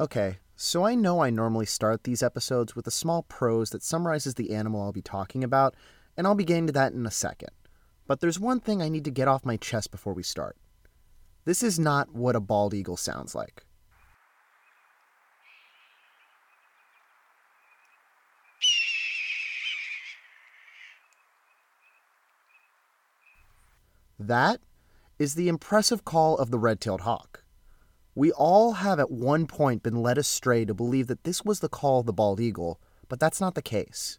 Okay, so I know I normally start these episodes with a small prose that summarizes the animal I'll be talking about, and I'll be getting to that in a second. But there's one thing I need to get off my chest before we start. This is not what a bald eagle sounds like. That is the impressive call of the red tailed hawk. We all have at one point been led astray to believe that this was the call of the bald eagle, but that's not the case.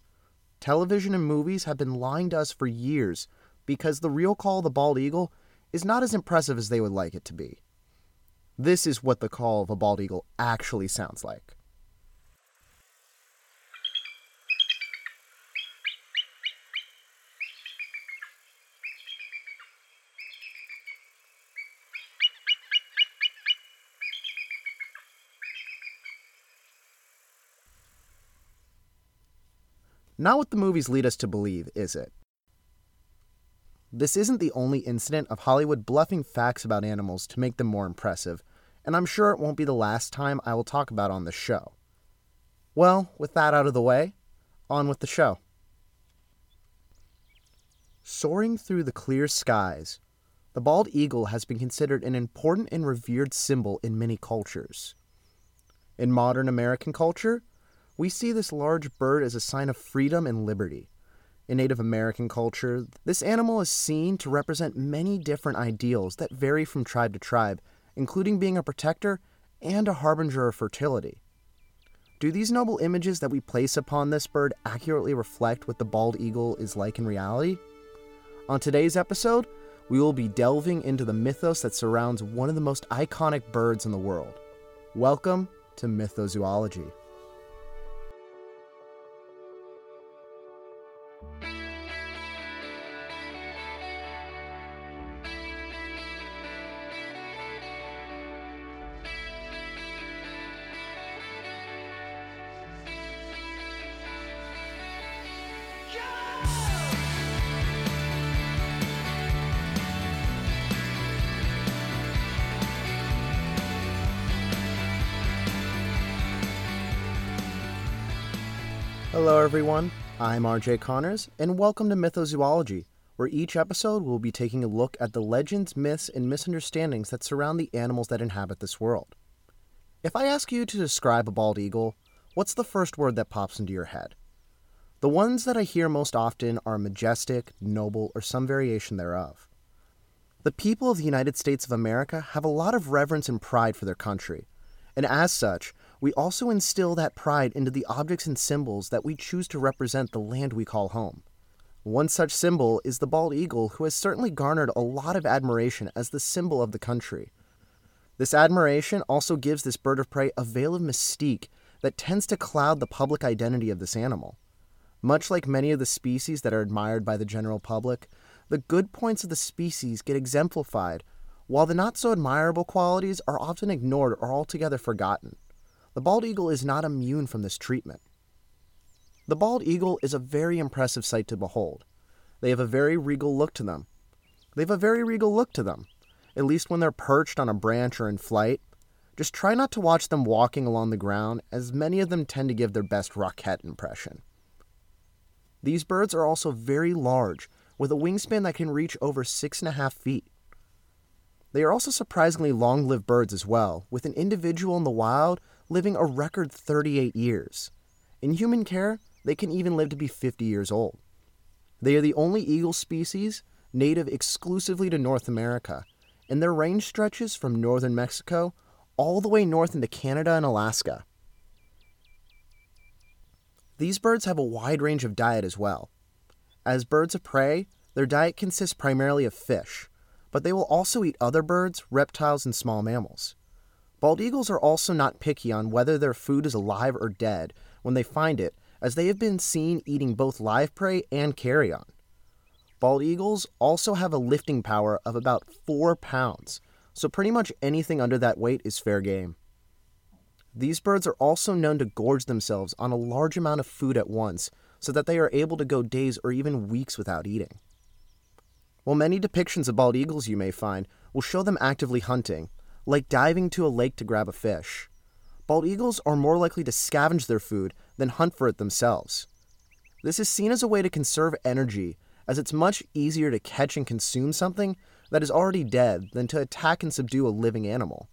Television and movies have been lying to us for years because the real call of the bald eagle is not as impressive as they would like it to be. This is what the call of a bald eagle actually sounds like. Not what the movies lead us to believe, is it? This isn't the only incident of Hollywood bluffing facts about animals to make them more impressive, and I'm sure it won't be the last time I will talk about on the show. Well, with that out of the way, on with the show. Soaring through the clear skies, the bald eagle has been considered an important and revered symbol in many cultures. In modern American culture, we see this large bird as a sign of freedom and liberty. In Native American culture, this animal is seen to represent many different ideals that vary from tribe to tribe, including being a protector and a harbinger of fertility. Do these noble images that we place upon this bird accurately reflect what the bald eagle is like in reality? On today's episode, we will be delving into the mythos that surrounds one of the most iconic birds in the world. Welcome to Mythozoology. Hello, everyone. I'm RJ Connors, and welcome to Mythozoology, where each episode we'll be taking a look at the legends, myths, and misunderstandings that surround the animals that inhabit this world. If I ask you to describe a bald eagle, what's the first word that pops into your head? The ones that I hear most often are majestic, noble, or some variation thereof. The people of the United States of America have a lot of reverence and pride for their country, and as such, we also instill that pride into the objects and symbols that we choose to represent the land we call home. One such symbol is the bald eagle, who has certainly garnered a lot of admiration as the symbol of the country. This admiration also gives this bird of prey a veil of mystique that tends to cloud the public identity of this animal. Much like many of the species that are admired by the general public, the good points of the species get exemplified, while the not so admirable qualities are often ignored or altogether forgotten. The bald eagle is not immune from this treatment. The bald eagle is a very impressive sight to behold. They have a very regal look to them. They have a very regal look to them, at least when they're perched on a branch or in flight. Just try not to watch them walking along the ground, as many of them tend to give their best roquette impression. These birds are also very large, with a wingspan that can reach over six and a half feet. They are also surprisingly long lived birds as well, with an individual in the wild living a record 38 years. In human care, they can even live to be 50 years old. They are the only eagle species native exclusively to North America, and their range stretches from northern Mexico all the way north into Canada and Alaska. These birds have a wide range of diet as well. As birds of prey, their diet consists primarily of fish, but they will also eat other birds, reptiles, and small mammals. Bald eagles are also not picky on whether their food is alive or dead when they find it, as they have been seen eating both live prey and carrion. Bald eagles also have a lifting power of about 4 pounds, so pretty much anything under that weight is fair game. These birds are also known to gorge themselves on a large amount of food at once so that they are able to go days or even weeks without eating. While many depictions of bald eagles you may find will show them actively hunting, like diving to a lake to grab a fish. bald eagles are more likely to scavenge their food than hunt for it themselves. This is seen as a way to conserve energy, as it's much easier to catch and consume something that is already dead than to attack and subdue a living animal.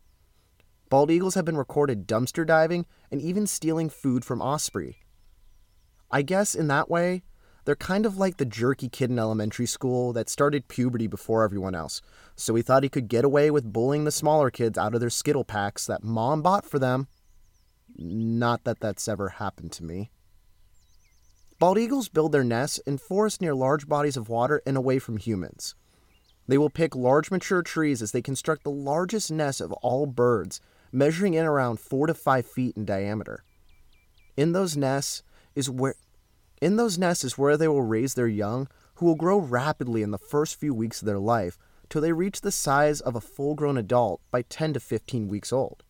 Bald eagles have been recorded dumpster diving and even stealing food from osprey. I guess in that way, they're kind of like the jerky kid in elementary school that started puberty before everyone else, so he thought he could get away with bullying the smaller kids out of their Skittle packs that mom bought for them. Not that that's ever happened to me. Bald eagles build their nests in forests near large bodies of water and away from humans. They will pick large mature trees as they construct the largest nest of all birds, measuring in around four to five feet in diameter. In those nests is where in those nests is where they will raise their young, who will grow rapidly in the first few weeks of their life till they reach the size of a full grown adult by 10 to 15 weeks old.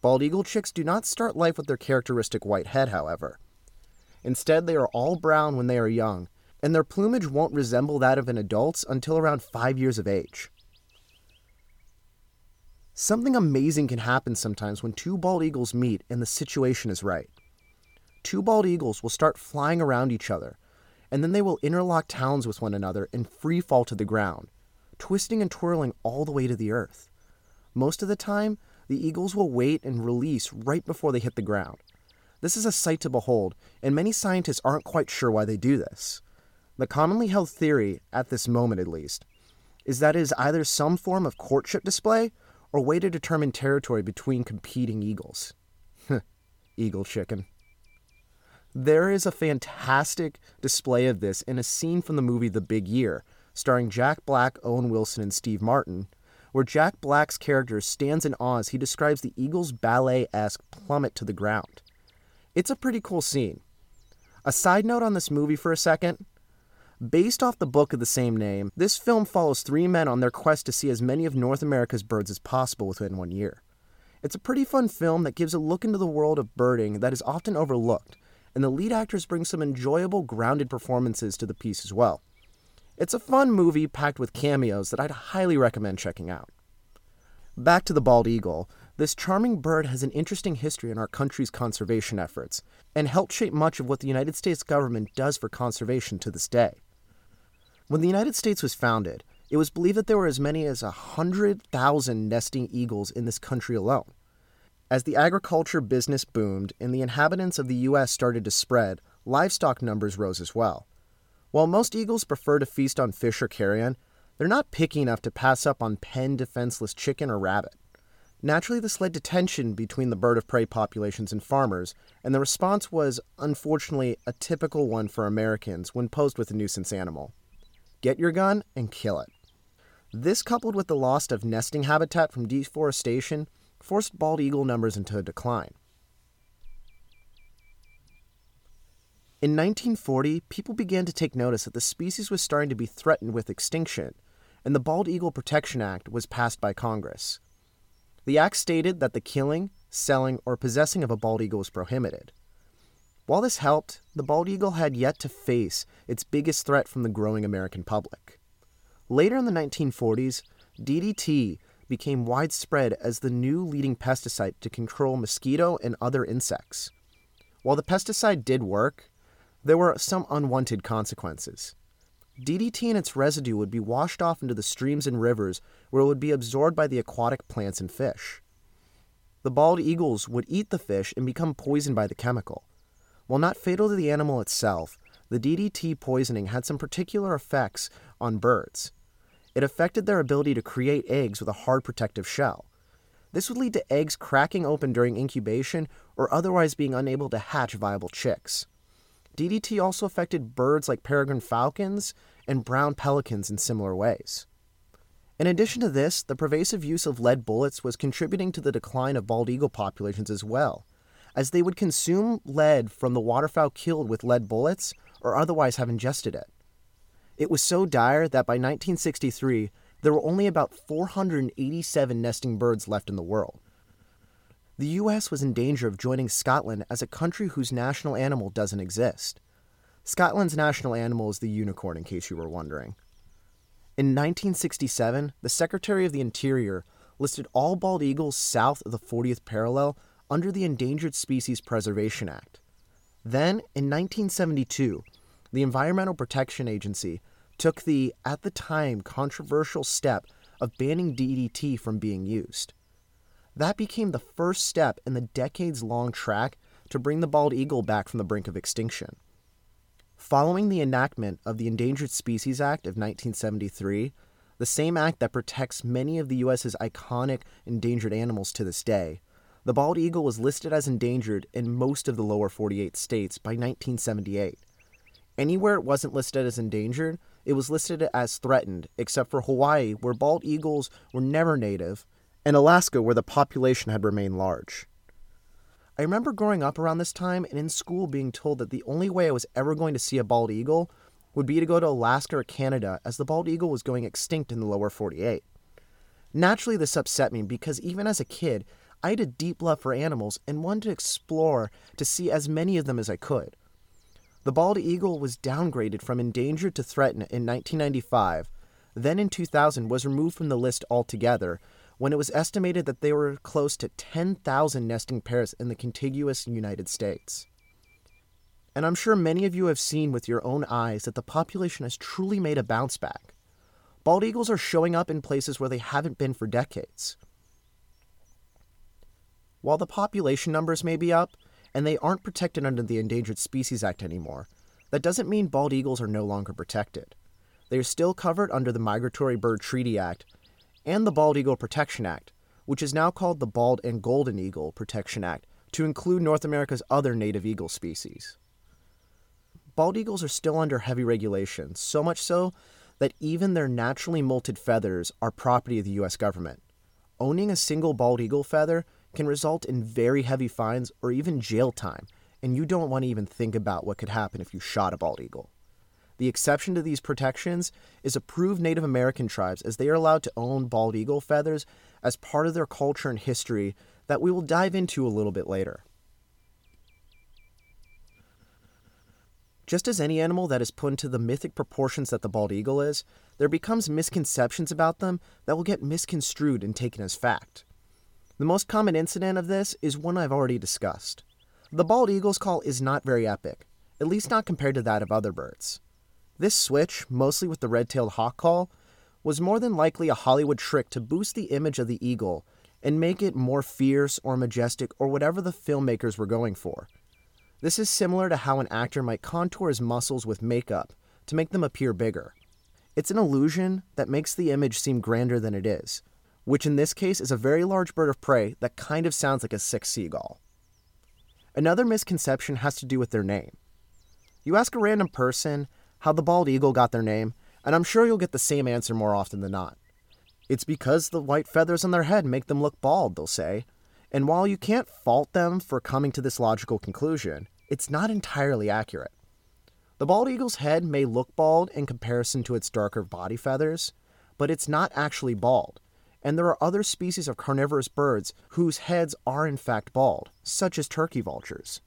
Bald eagle chicks do not start life with their characteristic white head, however. Instead, they are all brown when they are young, and their plumage won't resemble that of an adult's until around five years of age. Something amazing can happen sometimes when two bald eagles meet and the situation is right. Two bald eagles will start flying around each other, and then they will interlock talons with one another and free fall to the ground, twisting and twirling all the way to the earth. Most of the time, the eagles will wait and release right before they hit the ground. This is a sight to behold, and many scientists aren't quite sure why they do this. The commonly held theory, at this moment at least, is that it is either some form of courtship display or way to determine territory between competing eagles. Eagle chicken. There is a fantastic display of this in a scene from the movie The Big Year, starring Jack Black, Owen Wilson, and Steve Martin, where Jack Black's character stands in awe as he describes the eagle's ballet esque plummet to the ground. It's a pretty cool scene. A side note on this movie for a second. Based off the book of the same name, this film follows three men on their quest to see as many of North America's birds as possible within one year. It's a pretty fun film that gives a look into the world of birding that is often overlooked, and the lead actors bring some enjoyable, grounded performances to the piece as well. It's a fun movie packed with cameos that I'd highly recommend checking out. Back to the bald eagle. This charming bird has an interesting history in our country's conservation efforts and helped shape much of what the United States government does for conservation to this day. When the United States was founded, it was believed that there were as many as 100,000 nesting eagles in this country alone. As the agriculture business boomed and the inhabitants of the U.S. started to spread, livestock numbers rose as well. While most eagles prefer to feast on fish or carrion, they're not picky enough to pass up on pen defenseless chicken or rabbit. Naturally, this led to tension between the bird of prey populations and farmers, and the response was, unfortunately, a typical one for Americans when posed with a nuisance animal get your gun and kill it. This, coupled with the loss of nesting habitat from deforestation, forced bald eagle numbers into a decline. In 1940, people began to take notice that the species was starting to be threatened with extinction, and the Bald Eagle Protection Act was passed by Congress. The act stated that the killing, selling, or possessing of a bald eagle was prohibited. While this helped, the bald eagle had yet to face its biggest threat from the growing American public. Later in the 1940s, DDT became widespread as the new leading pesticide to control mosquito and other insects. While the pesticide did work, there were some unwanted consequences. DDT and its residue would be washed off into the streams and rivers where it would be absorbed by the aquatic plants and fish. The bald eagles would eat the fish and become poisoned by the chemical. While not fatal to the animal itself, the DDT poisoning had some particular effects on birds. It affected their ability to create eggs with a hard protective shell. This would lead to eggs cracking open during incubation or otherwise being unable to hatch viable chicks. DDT also affected birds like peregrine falcons and brown pelicans in similar ways. In addition to this, the pervasive use of lead bullets was contributing to the decline of bald eagle populations as well, as they would consume lead from the waterfowl killed with lead bullets or otherwise have ingested it. It was so dire that by 1963, there were only about 487 nesting birds left in the world. The US was in danger of joining Scotland as a country whose national animal doesn't exist. Scotland's national animal is the unicorn, in case you were wondering. In 1967, the Secretary of the Interior listed all bald eagles south of the 40th parallel under the Endangered Species Preservation Act. Then, in 1972, the Environmental Protection Agency took the, at the time, controversial step of banning DDT from being used. That became the first step in the decades long track to bring the bald eagle back from the brink of extinction. Following the enactment of the Endangered Species Act of 1973, the same act that protects many of the U.S.'s iconic endangered animals to this day, the bald eagle was listed as endangered in most of the lower 48 states by 1978. Anywhere it wasn't listed as endangered, it was listed as threatened, except for Hawaii, where bald eagles were never native, and Alaska, where the population had remained large. I remember growing up around this time and in school being told that the only way I was ever going to see a bald eagle would be to go to Alaska or Canada, as the bald eagle was going extinct in the lower 48. Naturally, this upset me because even as a kid, I had a deep love for animals and wanted to explore to see as many of them as I could. The bald eagle was downgraded from endangered to threatened in 1995, then in 2000 was removed from the list altogether when it was estimated that there were close to 10,000 nesting pairs in the contiguous United States. And I'm sure many of you have seen with your own eyes that the population has truly made a bounce back. Bald eagles are showing up in places where they haven't been for decades. While the population numbers may be up, and they aren't protected under the Endangered Species Act anymore, that doesn't mean bald eagles are no longer protected. They are still covered under the Migratory Bird Treaty Act and the Bald Eagle Protection Act, which is now called the Bald and Golden Eagle Protection Act to include North America's other native eagle species. Bald eagles are still under heavy regulation, so much so that even their naturally molted feathers are property of the US government. Owning a single bald eagle feather can result in very heavy fines or even jail time, and you don't want to even think about what could happen if you shot a bald eagle. The exception to these protections is approved Native American tribes, as they are allowed to own bald eagle feathers as part of their culture and history that we will dive into a little bit later. Just as any animal that is put into the mythic proportions that the bald eagle is, there becomes misconceptions about them that will get misconstrued and taken as fact. The most common incident of this is one I've already discussed. The bald eagle's call is not very epic, at least not compared to that of other birds. This switch, mostly with the red tailed hawk call, was more than likely a Hollywood trick to boost the image of the eagle and make it more fierce or majestic or whatever the filmmakers were going for. This is similar to how an actor might contour his muscles with makeup to make them appear bigger. It's an illusion that makes the image seem grander than it is, which in this case is a very large bird of prey that kind of sounds like a sick seagull. Another misconception has to do with their name. You ask a random person how the bald eagle got their name, and I'm sure you'll get the same answer more often than not. It's because the white feathers on their head make them look bald, they'll say. And while you can't fault them for coming to this logical conclusion, it's not entirely accurate. The bald eagle's head may look bald in comparison to its darker body feathers, but it's not actually bald. And there are other species of carnivorous birds whose heads are in fact bald, such as turkey vultures.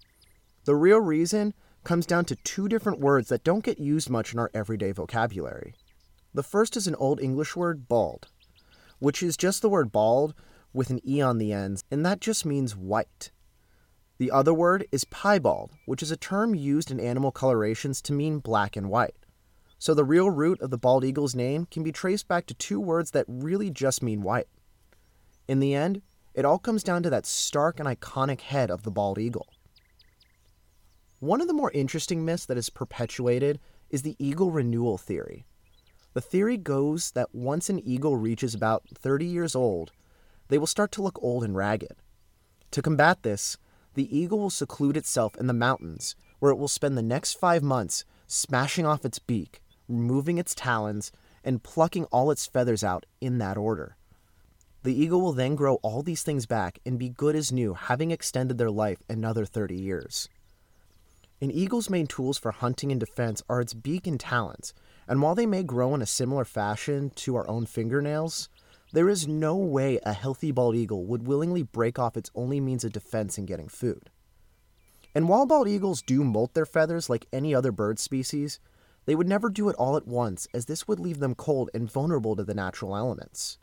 The real reason comes down to two different words that don't get used much in our everyday vocabulary. The first is an Old English word, balde, which is just the word bald with an E on the end, and that just means white. The other word is piebald, which is a term used in animal colorations to mean black and white. So the real root of the bald eagle's name can be traced back to two words that really just mean white. In the end, it all comes down to that stark and iconic head of the bald eagle. One of the more interesting myths that is perpetuated is the eagle renewal theory. The theory goes that once an eagle reaches about 30 years old, they will start to look old and ragged. To combat this, the eagle will seclude itself in the mountains, where it will spend the next five months smashing off its beak, removing its talons, and plucking all its feathers out in that order. The eagle will then grow all these things back and be good as new, having extended their life another 30 years. An eagle's main tools for hunting and defense are its beak and talons, and while they may grow in a similar fashion to our own fingernails, there is no way a healthy bald eagle would willingly break off its only means of defense in getting food. And while bald eagles do molt their feathers like any other bird species, they would never do it all at once, as this would leave them cold and vulnerable to the natural elements.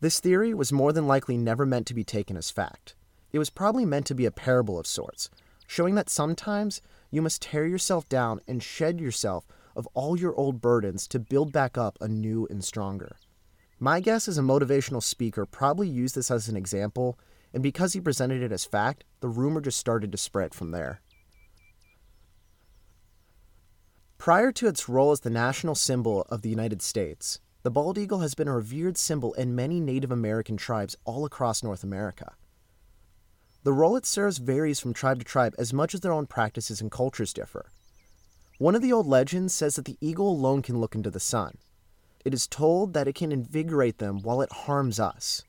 This theory was more than likely never meant to be taken as fact. It was probably meant to be a parable of sorts, showing that sometimes you must tear yourself down and shed yourself of all your old burdens to build back up anew and stronger. My guess is a motivational speaker probably used this as an example, and because he presented it as fact, the rumor just started to spread from there. Prior to its role as the national symbol of the United States, the bald eagle has been a revered symbol in many Native American tribes all across North America. The role it serves varies from tribe to tribe as much as their own practices and cultures differ. One of the old legends says that the eagle alone can look into the sun. It is told that it can invigorate them while it harms us.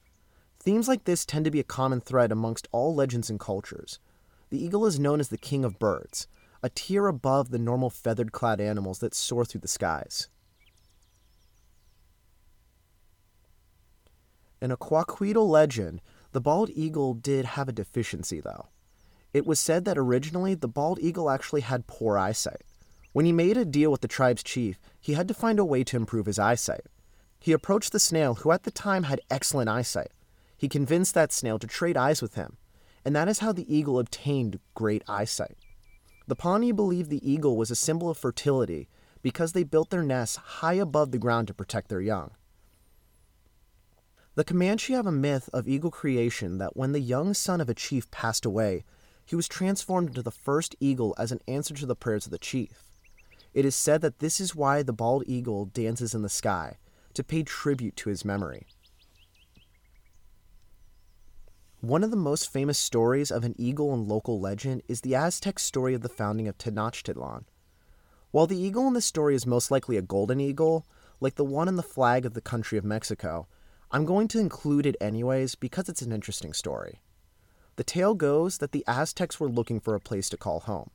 Themes like this tend to be a common thread amongst all legends and cultures. The eagle is known as the king of birds, a tier above the normal feathered clad animals that soar through the skies. In a Kwakiutl legend, the bald eagle did have a deficiency, though. It was said that originally the bald eagle actually had poor eyesight. When he made a deal with the tribe's chief, he had to find a way to improve his eyesight. He approached the snail, who at the time had excellent eyesight. He convinced that snail to trade eyes with him, and that is how the eagle obtained great eyesight. The Pawnee believed the eagle was a symbol of fertility because they built their nests high above the ground to protect their young. The Comanche have a myth of eagle creation that when the young son of a chief passed away, he was transformed into the first eagle as an answer to the prayers of the chief. It is said that this is why the bald eagle dances in the sky, to pay tribute to his memory. One of the most famous stories of an eagle in local legend is the Aztec story of the founding of Tenochtitlan. While the eagle in this story is most likely a golden eagle, like the one in the flag of the country of Mexico, I'm going to include it anyways because it's an interesting story. The tale goes that the Aztecs were looking for a place to call home.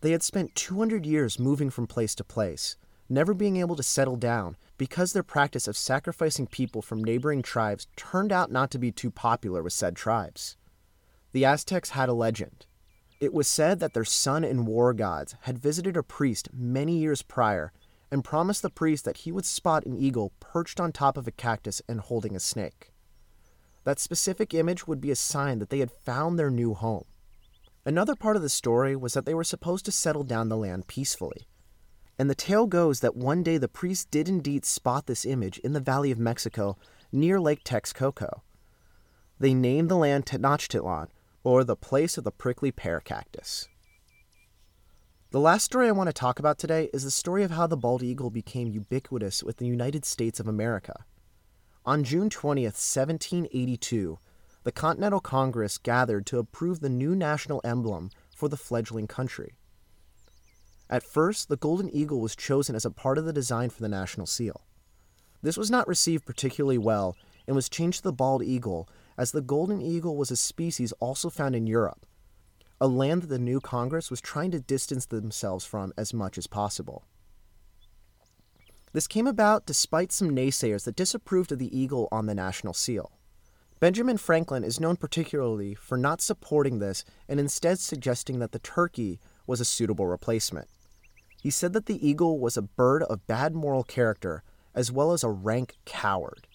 They had spent 200 years moving from place to place, never being able to settle down because their practice of sacrificing people from neighboring tribes turned out not to be too popular with said tribes. The Aztecs had a legend. It was said that their sun and war gods had visited a priest many years prior and promised the priest that he would spot an eagle perched on top of a cactus and holding a snake. That specific image would be a sign that they had found their new home. Another part of the story was that they were supposed to settle down the land peacefully. And the tale goes that one day the priest did indeed spot this image in the Valley of Mexico near Lake Texcoco. They named the land Tenochtitlan, or the place of the prickly pear cactus. The last story I want to talk about today is the story of how the bald eagle became ubiquitous with the United States of America. On June 20th, 1782, the Continental Congress gathered to approve the new national emblem for the fledgling country. At first, the golden eagle was chosen as a part of the design for the national seal. This was not received particularly well and was changed to the bald eagle, as the golden eagle was a species also found in Europe a land that the new Congress was trying to distance themselves from as much as possible. This came about despite some naysayers that disapproved of the eagle on the national seal. Benjamin Franklin is known particularly for not supporting this and instead suggesting that the turkey was a suitable replacement. He said that the eagle was a bird of bad moral character as well as a rank coward.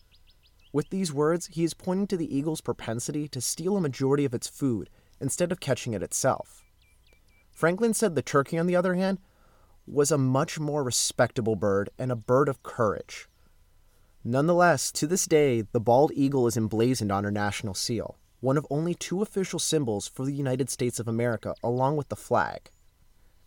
With these words, he is pointing to the eagle's propensity to steal a majority of its food instead of catching it itself. Franklin said the turkey, on the other hand, was a much more respectable bird and a bird of courage. Nonetheless, to this day, the bald eagle is emblazoned on our national seal, one of only two official symbols for the United States of America, along with the flag.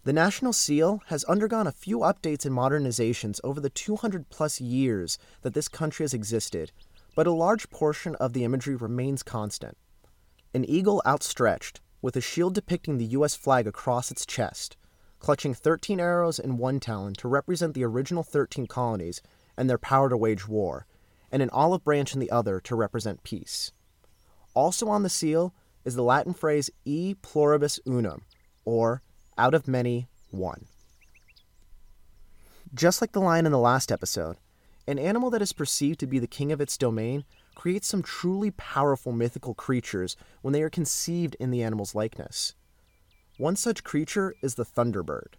The national seal has undergone a few updates and modernizations over the 200 plus years that this country has existed, but a large portion of the imagery remains constant. An eagle outstretched, with a shield depicting the U.S. flag across its chest, clutching 13 arrows in one talon to represent the original 13 colonies and their power to wage war, and an olive branch in the other to represent peace. Also on the seal is the Latin phrase e pluribus unum, or out of many, one. Just like the lion in the last episode, an animal that is perceived to be the king of its domain creates some truly powerful mythical creatures when they are conceived in the animal's likeness. One such creature is the thunderbird.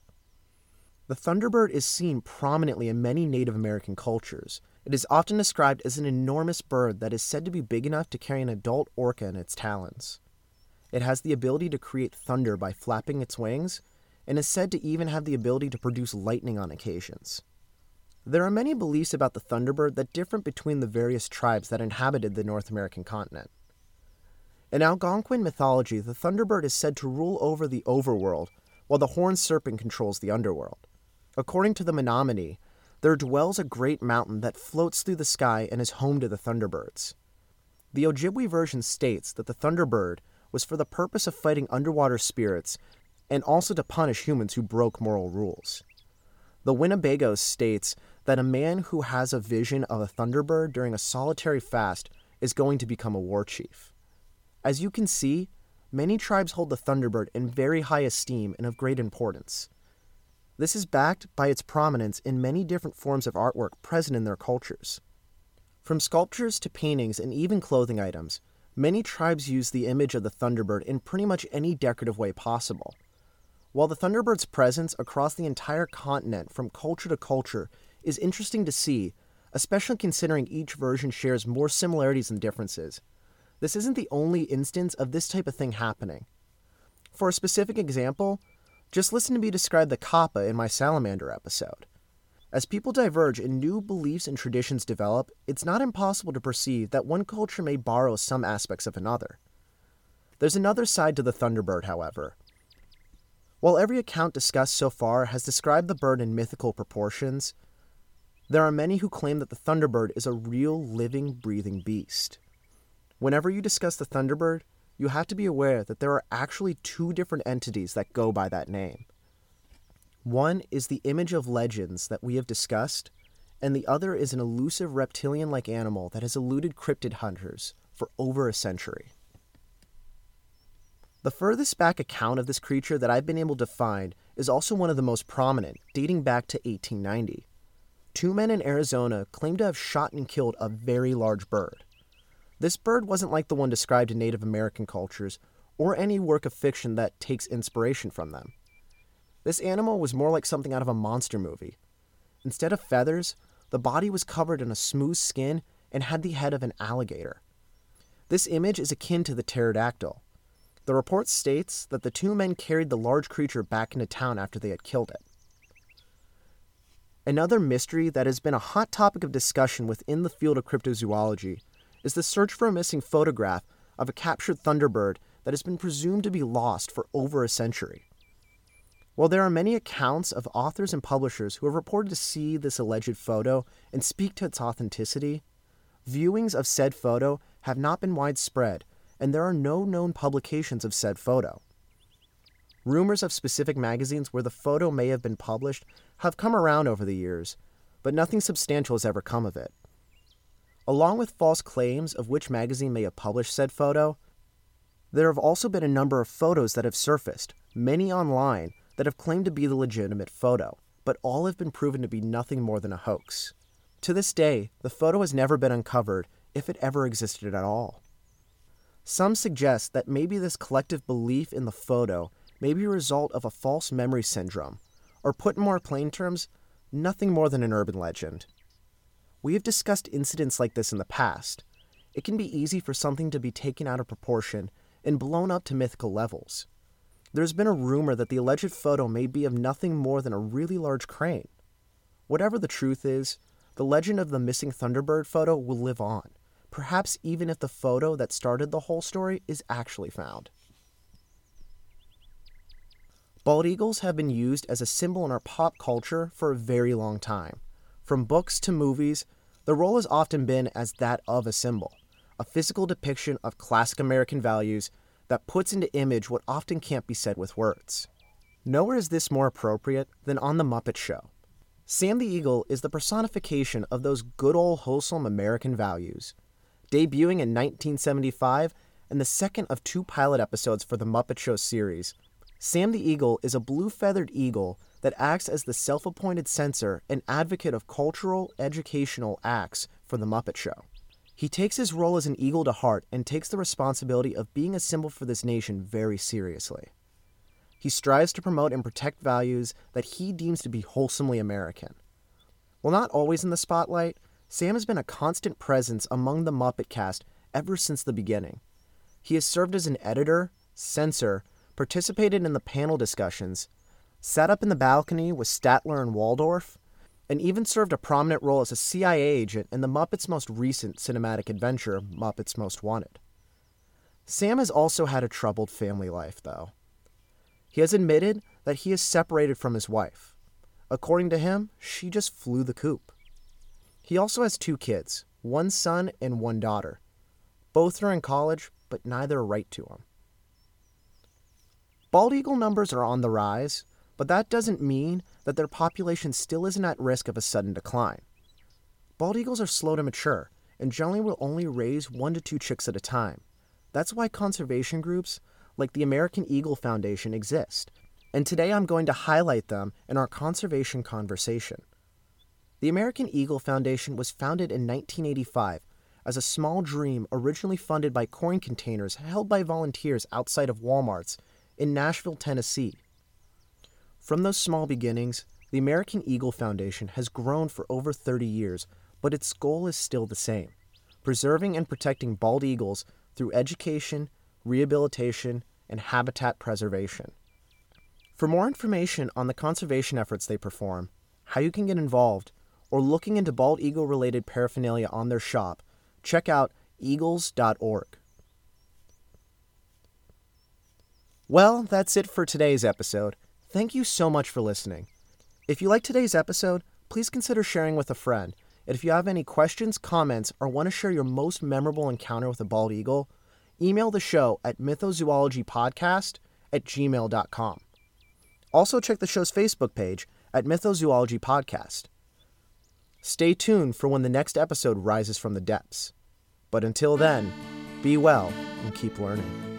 The thunderbird is seen prominently in many Native American cultures. It is often described as an enormous bird that is said to be big enough to carry an adult orca in its talons. It has the ability to create thunder by flapping its wings, and is said to even have the ability to produce lightning on occasions. There are many beliefs about the thunderbird that differ between the various tribes that inhabited the North American continent. In Algonquin mythology, the thunderbird is said to rule over the overworld, while the horned serpent controls the underworld. According to the Menominee, there dwells a great mountain that floats through the sky and is home to the thunderbirds. The Ojibwe version states that the thunderbird was for the purpose of fighting underwater spirits and also to punish humans who broke moral rules. The Winnebago states that a man who has a vision of a thunderbird during a solitary fast is going to become a war chief. As you can see, many tribes hold the thunderbird in very high esteem and of great importance. This is backed by its prominence in many different forms of artwork present in their cultures. From sculptures to paintings and even clothing items, many tribes use the image of the thunderbird in pretty much any decorative way possible. While the thunderbird's presence across the entire continent from culture to culture is interesting to see, especially considering each version shares more similarities than differences, this isn't the only instance of this type of thing happening. For a specific example, just listen to me describe the Kappa in my salamander episode. As people diverge and new beliefs and traditions develop, it's not impossible to perceive that one culture may borrow some aspects of another. There's another side to the Thunderbird, however. While every account discussed so far has described the bird in mythical proportions, there are many who claim that the Thunderbird is a real, living, breathing beast. Whenever you discuss the Thunderbird, you have to be aware that there are actually two different entities that go by that name. One is the image of legends that we have discussed, and the other is an elusive reptilian like animal that has eluded cryptid hunters for over a century. The furthest back account of this creature that I've been able to find is also one of the most prominent, dating back to 1890. Two men in Arizona claimed to have shot and killed a very large bird. This bird wasn't like the one described in Native American cultures or any work of fiction that takes inspiration from them. This animal was more like something out of a monster movie. Instead of feathers, the body was covered in a smooth skin and had the head of an alligator. This image is akin to the pterodactyl. The report states that the two men carried the large creature back into town after they had killed it. Another mystery that has been a hot topic of discussion within the field of cryptozoology is the search for a missing photograph of a captured thunderbird that has been presumed to be lost for over a century. While there are many accounts of authors and publishers who have reported to see this alleged photo and speak to its authenticity, viewings of said photo have not been widespread, and there are no known publications of said photo. Rumors of specific magazines where the photo may have been published have come around over the years, but nothing substantial has ever come of it. Along with false claims of which magazine may have published said photo, there have also been a number of photos that have surfaced, many online, that have claimed to be the legitimate photo, but all have been proven to be nothing more than a hoax. To this day, the photo has never been uncovered, if it ever existed at all. Some suggest that maybe this collective belief in the photo may be a result of a false memory syndrome, or put in more plain terms, nothing more than an urban legend. We have discussed incidents like this in the past. It can be easy for something to be taken out of proportion and blown up to mythical levels. There's been a rumor that the alleged photo may be of nothing more than a really large crane. Whatever the truth is, the legend of the missing Thunderbird photo will live on, perhaps even if the photo that started the whole story is actually found. Bald eagles have been used as a symbol in our pop culture for a very long time. From books to movies, the role has often been as that of a symbol, a physical depiction of classic American values that puts into image what often can't be said with words. Nowhere is this more appropriate than on The Muppet Show. Sam the Eagle is the personification of those good old wholesome American values. Debuting in 1975 and the second of two pilot episodes for the Muppet Show series, Sam the Eagle is a blue feathered eagle that acts as the self appointed censor and advocate of cultural, educational acts for The Muppet Show. He takes his role as an eagle to heart and takes the responsibility of being a symbol for this nation very seriously. He strives to promote and protect values that he deems to be wholesomely American. While not always in the spotlight, Sam has been a constant presence among the Muppet cast ever since the beginning. He has served as an editor, censor, participated in the panel discussions, sat up in the balcony with Statler and Waldorf, and even served a prominent role as a CIA agent in the Muppets' most recent cinematic adventure, Muppets Most Wanted. Sam has also had a troubled family life, though. He has admitted that he is separated from his wife. According to him, she just flew the coop. He also has two kids, one son and one daughter. Both are in college, but neither write to him. Bald eagle numbers are on the rise, but that doesn't mean that their population still isn't at risk of a sudden decline. Bald eagles are slow to mature and generally will only raise one to two chicks at a time. That's why conservation groups like the American Eagle Foundation exist, and today I'm going to highlight them in our conservation conversation. The American Eagle Foundation was founded in 1985 as a small dream originally funded by coin containers held by volunteers outside of Walmarts in Nashville, Tennessee. From those small beginnings, the American Eagle Foundation has grown for over 30 years, but its goal is still the same preserving and protecting bald eagles through education, rehabilitation, and habitat preservation. For more information on the conservation efforts they perform, how you can get involved, or looking into bald eagle related paraphernalia on their shop, check out eagles.org. Well, that's it for today's episode. Thank you so much for listening. If you like today's episode, please consider sharing with a friend. And if you have any questions, comments, or want to share your most memorable encounter with a bald eagle, email the show at mythozoologypodcast at gmail.com. Also, check the show's Facebook page at Mythozoology Podcast. Stay tuned for when the next episode rises from the depths. But until then, be well and keep learning.